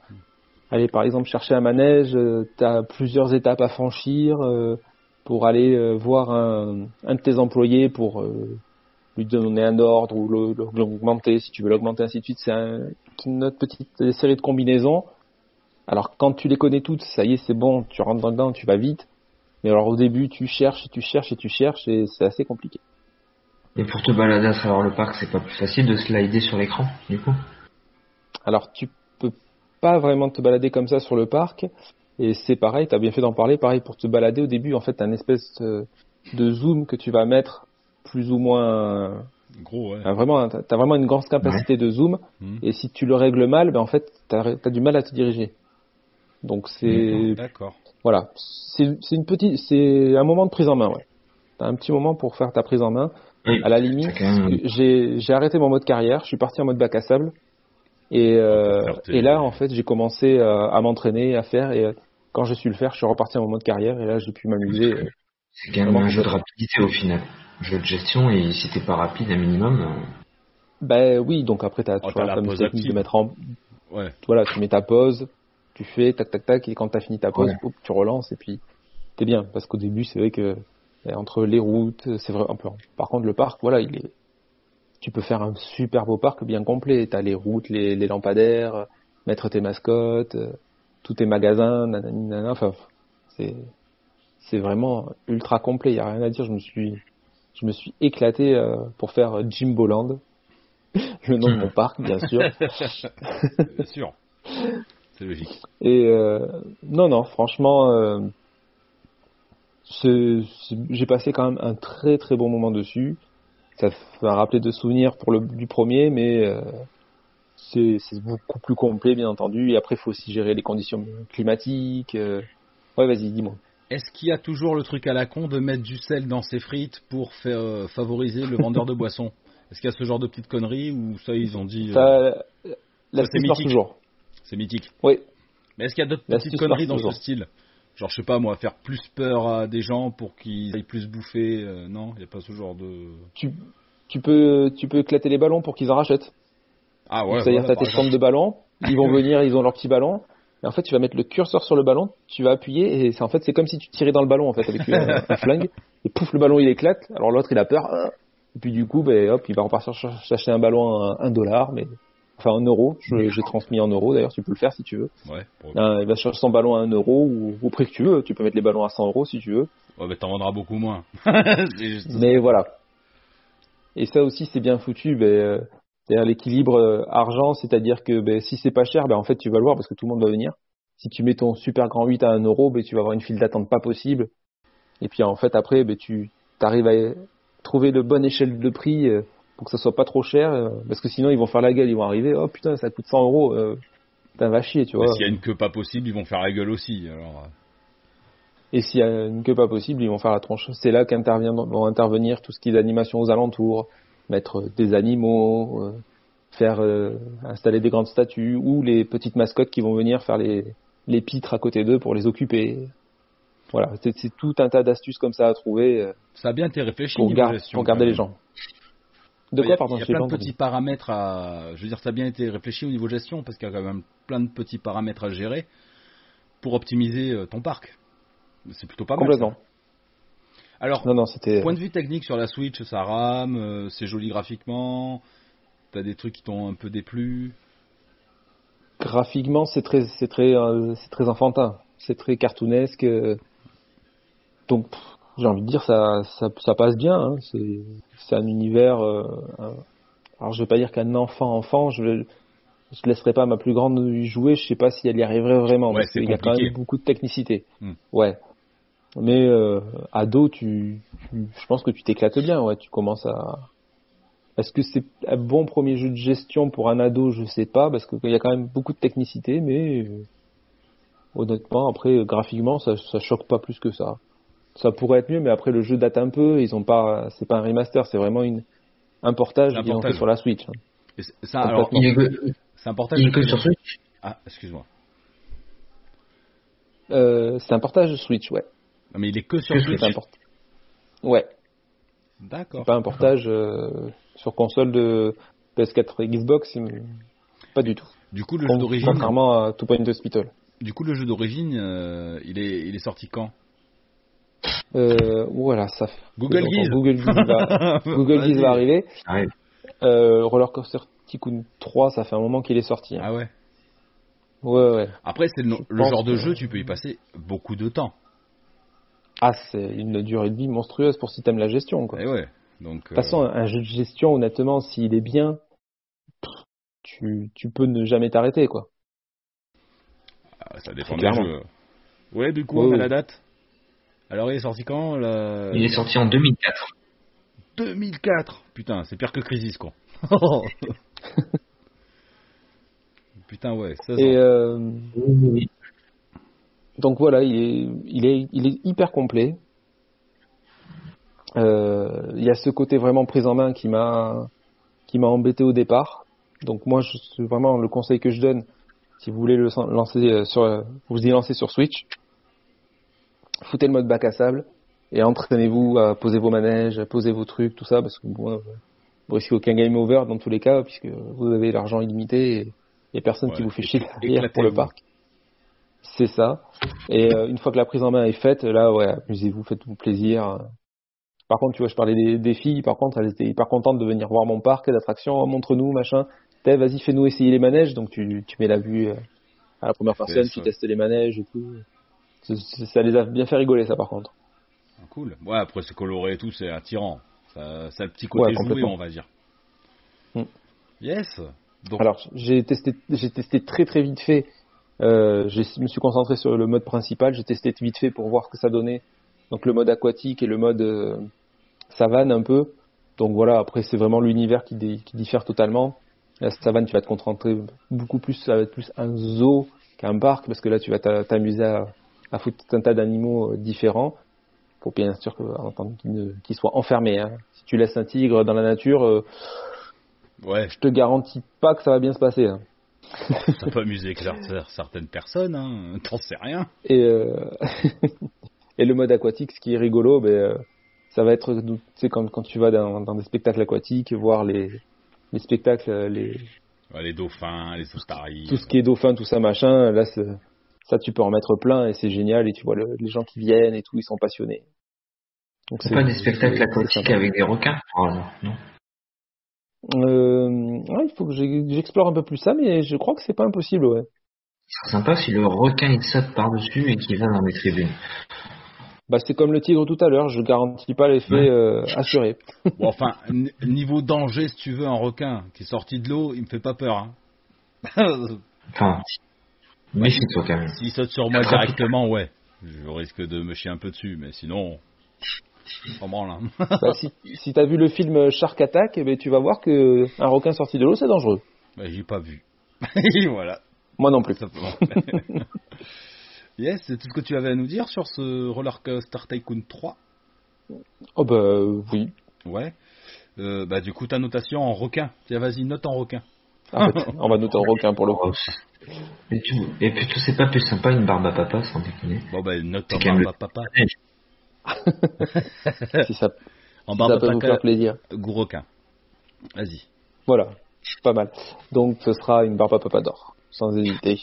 [SPEAKER 2] aller par exemple chercher un manège, tu as plusieurs étapes à franchir euh, pour aller euh, voir un, un de tes employés pour euh, lui donner un ordre ou l'augmenter, si tu veux l'augmenter, ainsi de suite. C'est un- une autre petite série de combinaisons. Alors quand tu les connais toutes, ça y est, c'est bon, tu rentres dedans, tu vas vite. Mais alors au début, tu cherches et tu cherches et tu cherches et c'est assez compliqué.
[SPEAKER 3] Et pour te balader à travers le parc, c'est pas plus facile de slider sur l'écran, du coup?
[SPEAKER 2] Alors tu peux pas vraiment te balader comme ça sur le parc et c'est pareil, tu as bien fait d'en parler, pareil pour te balader au début en fait une espèce euh, de zoom que tu vas mettre plus ou moins
[SPEAKER 1] Gros, ouais.
[SPEAKER 2] T'as vraiment, t'as vraiment une grande capacité de zoom,
[SPEAKER 1] Hmm.
[SPEAKER 2] et si tu le règles mal, ben en fait, t'as as du mal à te diriger. Donc c'est
[SPEAKER 1] D'accord.
[SPEAKER 2] voilà, c'est une petite, c'est un moment de prise en main, ouais. T'as un petit moment pour faire ta prise en main.
[SPEAKER 3] Oui.
[SPEAKER 2] À la limite,
[SPEAKER 3] même-
[SPEAKER 2] j'ai j'ai arrêté mon mode carrière, je suis parti en mode bac à sable. Et, euh, et là, en fait, j'ai commencé euh, à m'entraîner, à faire. Et euh, quand je suis le faire, je suis reparti en mode carrière. Et là, j'ai pu m'amuser. euh,
[SPEAKER 3] C'est quand même un jeu de rapidité au final. Jeu de gestion et si t'es pas rapide un minimum, euh,
[SPEAKER 2] Ben oui, donc après, t'as
[SPEAKER 1] Oh,
[SPEAKER 2] la
[SPEAKER 1] pause
[SPEAKER 2] technique de mettre en.
[SPEAKER 1] Ouais.
[SPEAKER 2] Voilà, tu mets ta pause, tu fais tac tac tac, et quand t'as fini ta pause,
[SPEAKER 3] Ouais.
[SPEAKER 2] hop, tu relances et puis t'es bien. Parce qu'au début, c'est vrai que eh, entre les routes, c'est vrai. un peu- Par contre, le parc, voilà, il est. Tu peux faire un super beau parc bien complet. T'as les routes, les, les lampadaires, mettre tes mascottes, tous tes magasins, nanani, nanana. Enfin, c'est c'est vraiment ultra complet. Il y a rien à dire. Je me suis je me suis éclaté euh, pour faire euh, Jimboland, le nom de mon parc, bien sûr.
[SPEAKER 1] Bien sûr. C'est logique.
[SPEAKER 2] Et euh, non, non, franchement, euh, j'ai passé quand même un très très bon moment dessus. Ça fait rappeler de souvenirs pour le du premier, mais c'est beaucoup plus complet, bien entendu. Et après, il faut aussi gérer les conditions climatiques. Ouais, vas-y, dis-moi.
[SPEAKER 1] Est-ce qu'il y a toujours le truc à la con de mettre du sel dans ses frites pour faire euh, favoriser le vendeur de boissons Est-ce qu'il y a ce genre de petites conneries ou ça ils ont dit euh,
[SPEAKER 2] Ça,
[SPEAKER 1] c'est mythique.
[SPEAKER 2] toujours.
[SPEAKER 1] c'est mythique
[SPEAKER 2] Oui,
[SPEAKER 1] Mais est-ce qu'il y a d'autres petites conneries dans ce style Genre je sais pas moi, faire plus peur à des gens pour qu'ils aillent plus bouffer euh, Non, il n'y a pas ce genre de...
[SPEAKER 2] tu, tu peux tu peux éclater les ballons pour qu'ils en rachètent.
[SPEAKER 1] Ah ouais,
[SPEAKER 2] C'est-à-dire,
[SPEAKER 1] voilà,
[SPEAKER 2] t'as tes stands de ballons, ils vont venir, ils ont leur petit ballon. Et en fait, tu vas mettre le curseur sur le ballon, tu vas appuyer, et c'est en fait, c'est comme si tu tirais dans le ballon, en fait, avec un, un flingue. Et pouf, le ballon, il éclate. Alors l'autre, il a peur. Et puis du coup, ben, hop, il va repartir ch- s'acheter un ballon à un dollar, mais enfin un euro. J'ai transmis en euros, d'ailleurs, tu peux le faire si tu veux.
[SPEAKER 1] Ouais,
[SPEAKER 2] Euh, il va chercher son ballon à un euro ou au prix que tu veux. Tu peux mettre les ballons à 100 euros si tu veux.
[SPEAKER 1] ouais mais t'en vendras beaucoup moins. Juste.
[SPEAKER 2] Mais voilà. Et ça aussi, c'est bien foutu. Ben, euh, c'est-à-dire l'équilibre euh, argent, c'est-à-dire que ben, si c'est pas cher, ben, en fait, tu vas le voir parce que tout le monde va venir. Si tu mets ton super grand 8 à 1 euro, ben, tu vas avoir une file d'attente pas possible. Et puis en fait, après, ben, tu arrives à trouver le bonne échelle de prix euh, pour que ça soit pas trop cher. euh, parce que sinon, ils vont faire la gueule, ils vont arriver. Oh putain, ça coûte 100 euros. Putain, va chier, tu vois.
[SPEAKER 1] S'il y a une queue pas possible, ils vont faire la gueule aussi. Alors,
[SPEAKER 2] Et s'il y a une queue pas possible, ils vont faire la tronche. C'est là qu'intervient vont intervenir tout ce qui est animation aux alentours, mettre des animaux, euh, faire euh, installer des grandes statues ou les petites mascottes qui vont venir faire les les pitres à côté d'eux pour les occuper. Voilà, c'est tout un tas d'astuces comme ça à trouver euh,
[SPEAKER 1] ça a bien été réfléchi
[SPEAKER 2] pour,
[SPEAKER 1] niveau
[SPEAKER 2] gar-
[SPEAKER 1] gestion,
[SPEAKER 2] pour garder les gens. De quoi, pardon
[SPEAKER 1] Il y a plein de petits paramètres à. Je veux dire, ça a bien été réfléchi au niveau gestion parce qu'il y a quand même plein de petits paramètres à gérer pour optimiser euh, ton parc. C'est plutôt pas mal.
[SPEAKER 2] Complètement.
[SPEAKER 1] ça. Alors,
[SPEAKER 2] Non,
[SPEAKER 1] point de vue technique sur la Switch, ça rame, euh, c'est joli graphiquement. T'as des trucs qui t'ont un peu déplu.
[SPEAKER 2] graphiquement c'est très c'est très euh, c'est très enfantin c'est très cartoonesque euh. donc j'ai envie de dire ça ça, ça passe bien hein. c'est un univers un- alors je vais pas dire qu'un enfant enfant je je laisserai pas ma plus grande y jouer je sais pas si elle y arriverait vraiment
[SPEAKER 1] Ouais,
[SPEAKER 2] parce qu'il y a quand même beaucoup de technicité
[SPEAKER 1] Hmm.
[SPEAKER 2] ouais mais euh, ado tu, tu je pense que tu t'éclates bien ouais tu commences à est-ce que c'est un bon premier jeu de gestion pour un ado? Je sais pas, parce qu'il y a quand même beaucoup de technicité, mais euh, honnêtement, après, graphiquement, ça, ça choque pas plus que ça. Ça pourrait être mieux, mais après, le jeu date un peu. Ils ont pas, c'est pas un remaster, c'est vraiment une, un portage qu'ils ont fait sur la Switch. hein.
[SPEAKER 1] Et ça, alors,
[SPEAKER 3] il est que,
[SPEAKER 1] c'est un portage.
[SPEAKER 3] il est que sur Switch?
[SPEAKER 1] Ah, excuse-moi.
[SPEAKER 2] Euh, c'est un portage de Switch, ouais.
[SPEAKER 1] Non, mais il est que sur
[SPEAKER 3] Que
[SPEAKER 1] Switch.
[SPEAKER 2] Ouais,
[SPEAKER 1] D'accord.
[SPEAKER 2] pas un portage euh, sur console de PS4 et Xbox, pas du tout.
[SPEAKER 1] Du coup, le jeu d'origine.
[SPEAKER 2] Contrairement à Two Point Hospital.
[SPEAKER 1] Du coup, le jeu d'origine, euh, il est, il est sorti quand?
[SPEAKER 2] Euh, voilà, ça. fait-
[SPEAKER 1] Google Guise.
[SPEAKER 2] Google Guise va, Google Guise va arriver.
[SPEAKER 3] Arrive.
[SPEAKER 2] Euh, Roller Coaster Tycoon 3, ça fait un moment qu'il est sorti. hein.
[SPEAKER 1] Ah ouais.
[SPEAKER 2] Ouais, ouais.
[SPEAKER 1] Après, c'est le, genre de
[SPEAKER 2] que-
[SPEAKER 1] jeu, tu peux y passer beaucoup de temps.
[SPEAKER 2] Ah, c'est une durée de vie monstrueuse pour si t'aimes la gestion, quoi.
[SPEAKER 1] Et ouais. Donc,
[SPEAKER 2] De toute façon, un jeu de gestion, honnêtement, s'il est bien, tu, tu peux ne jamais t'arrêter, quoi.
[SPEAKER 1] euh, ça dépend des
[SPEAKER 2] clairement.
[SPEAKER 1] jeux. Ouais, du coup,
[SPEAKER 2] Ouais,
[SPEAKER 1] on a la date. Alors, il est sorti quand la...
[SPEAKER 3] Il est sorti en 2004.
[SPEAKER 1] 2004 Putain, c'est pire que Crisis, quoi. Putain, ouais, 16
[SPEAKER 2] Et
[SPEAKER 1] ans.
[SPEAKER 2] euh,
[SPEAKER 3] Oui, oui.
[SPEAKER 2] Donc voilà, il est, il est, il est hyper complet. Euh, Il y a ce côté vraiment prise en main qui m'a, qui m'a embêté au départ. Donc moi, je, vraiment le conseil que je donne, si vous voulez le lancer euh, sur, euh, vous y lancer sur Switch, foutez le mode bac à sable et entraînez-vous à poser vos manèges, à poser vos trucs, tout ça, parce que bon, vous risquez aucun game over dans tous les cas, puisque vous avez l'argent illimité et a personne qui vous fait chier derrière pour le parc. C'est ça. Et euh, une fois que la prise en main est faite, là, ouais, amusez-vous, faites-vous plaisir. Par contre, tu vois, je parlais des, des filles, par contre, elles étaient hyper contentes de venir voir mon parc d'attractions, Oh, montre-nous, machin. T'es, vas-y, fais-nous essayer les manèges, donc tu, tu mets la vue euh, à la première personne, tu testes les manèges et tout. Ça les a bien fait rigoler, ça, par contre.
[SPEAKER 1] Ah, Cool. Ouais, après c'est coloré et tout, c'est attirant. Ça, ça a le petit côté
[SPEAKER 2] Ouais,
[SPEAKER 1] joué, on va dire.
[SPEAKER 2] Mm.
[SPEAKER 1] Yes. Donc,
[SPEAKER 2] Alors, j'ai testé, j'ai testé très très vite fait. Euh, je me suis concentré sur le mode principal. J'ai testé vite fait pour voir ce que ça donnait. Donc le mode aquatique et le mode euh, savane un peu. Donc voilà. Après, c'est vraiment l'univers qui, diffère totalement. La savane, tu vas te concentrer beaucoup plus. Ça va être plus un zoo qu'un parc parce que là, tu vas t'a- t'amuser à, à foutre un tas d'animaux euh, différents. Faut bien sûr qu'ils soient enfermés. hein. Si tu laisses un tigre dans la nature, euh,
[SPEAKER 1] ouais,
[SPEAKER 2] je te garantis pas que ça va bien se passer. hein.
[SPEAKER 1] Ça peut amuser cer- certaines personnes, hein. T'en sais rien.
[SPEAKER 2] Et, euh, et le mode aquatique, ce qui est rigolo, ben, euh, ça va être, tu sais, quand, quand tu vas dans, dans des spectacles aquatiques, voir les, les spectacles, euh, les,
[SPEAKER 1] Ouais, les dauphins, les otaries.
[SPEAKER 2] tout ce qui est dauphin, tout ça, machin, là, ça, tu peux en mettre plein et c'est génial. Et tu vois le- les gens qui viennent et tout, ils sont passionnés. Donc,
[SPEAKER 3] C'est pas des spectacles aquatiques avec des requins non?
[SPEAKER 2] Ouais, il faut que j'explore un peu plus ça, mais je crois que c'est pas impossible, ouais.
[SPEAKER 3] Ce serait sympa si le requin il saute par-dessus et qu'il va dans les tribunes.
[SPEAKER 2] Bah, c'est comme le tigre tout à l'heure, je garantis pas l'effet
[SPEAKER 3] Ouais.
[SPEAKER 2] euh, assuré.
[SPEAKER 1] Bon, enfin, niveau danger, si tu veux, un requin qui est sorti de l'eau, il me fait pas peur. Hein.
[SPEAKER 3] Enfin, méfie-toi quand même.
[SPEAKER 1] S'il saute sur moi directement, ouais. Je risque de me chier un peu dessus, mais sinon,
[SPEAKER 2] Bah, si si t'as vu le film Shark Attack, eh ben, tu vas voir que un requin sorti de l'eau, c'est dangereux.
[SPEAKER 1] Bah, j'ai pas vu. voilà,
[SPEAKER 2] Moi non plus.
[SPEAKER 1] tout simplement. yes, c'est tout ce que tu avais à nous dire sur ce Roller Coaster Tycoon 3
[SPEAKER 2] Oh bah euh, oui.
[SPEAKER 1] Ouais. Euh, bah, du coup, ta notation en requin. Tiens, vas-y, note en requin.
[SPEAKER 2] En fait, on va noter en requin pour le coup.
[SPEAKER 3] Et, tu... et puis tout c'est pas plus sympa une barbe à papa sans déconner.
[SPEAKER 1] Bon, bah, note en barbe à papa.
[SPEAKER 2] si ça,
[SPEAKER 1] En
[SPEAKER 2] si
[SPEAKER 1] barbe
[SPEAKER 2] ça
[SPEAKER 1] à
[SPEAKER 2] peut vous faire plaisir.
[SPEAKER 1] goût requin. Vas-y.
[SPEAKER 2] Voilà, pas mal. Donc ce sera une barbe à papa d'or, sans hésiter.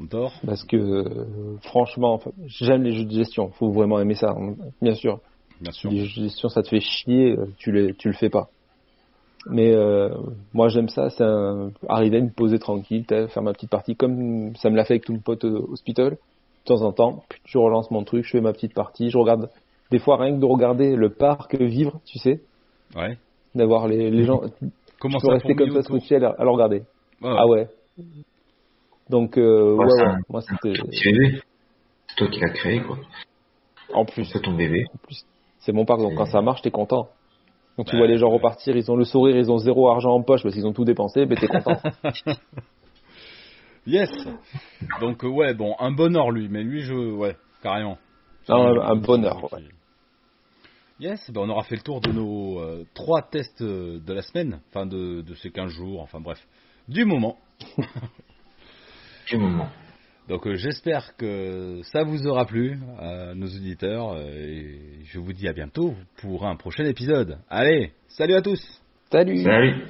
[SPEAKER 1] On dort.
[SPEAKER 2] Parce que euh, franchement, j'aime les jeux de gestion. Faut vraiment aimer ça, bien sûr.
[SPEAKER 1] Bien sûr.
[SPEAKER 2] Les jeux de gestion, ça te fait chier, euh, tu tu le fais pas. Mais euh, moi j'aime ça, c'est arriver à me poser tranquille, faire ma petite partie comme ça me l'a fait avec tout mon pote euh, hospital. De temps en temps, je relance mon truc, je fais ma petite partie, je regarde. Des fois rien que de regarder le parc vivre, tu sais,
[SPEAKER 1] Ouais.
[SPEAKER 2] d'avoir les, les gens.
[SPEAKER 1] Comment
[SPEAKER 2] tu peux
[SPEAKER 1] ça
[SPEAKER 2] rester comme ça scotché à, le- à le regarder.
[SPEAKER 1] Ouais.
[SPEAKER 2] Ah ouais. Donc euh,
[SPEAKER 3] Ouais, un-
[SPEAKER 2] moi c'était.
[SPEAKER 3] C'est toi qui l'as créé quoi.
[SPEAKER 2] en plus
[SPEAKER 3] C'est ton bébé.
[SPEAKER 2] c'est mon parc donc quand ça marche t'es content. Quand tu
[SPEAKER 1] Bah,
[SPEAKER 2] vois les gens repartir, ils ont le sourire, ils ont zéro argent en poche parce qu'ils ont tout dépensé, ben t'es content.
[SPEAKER 1] Yes. Donc euh, ouais, bon, un bonheur lui, mais lui je ouais, carrément.
[SPEAKER 2] Ah, un, un bonheur. ouais.
[SPEAKER 1] Yes, ben on aura fait le tour de nos euh, trois tests euh, de la semaine, enfin de, de ces 15 jours, enfin bref, du moment.
[SPEAKER 3] Du moment.
[SPEAKER 1] Donc euh, j'espère que ça vous aura plu, à nos auditeurs, euh, et je vous dis à bientôt pour un prochain épisode. Allez, salut à tous
[SPEAKER 2] Salut.
[SPEAKER 3] Salut.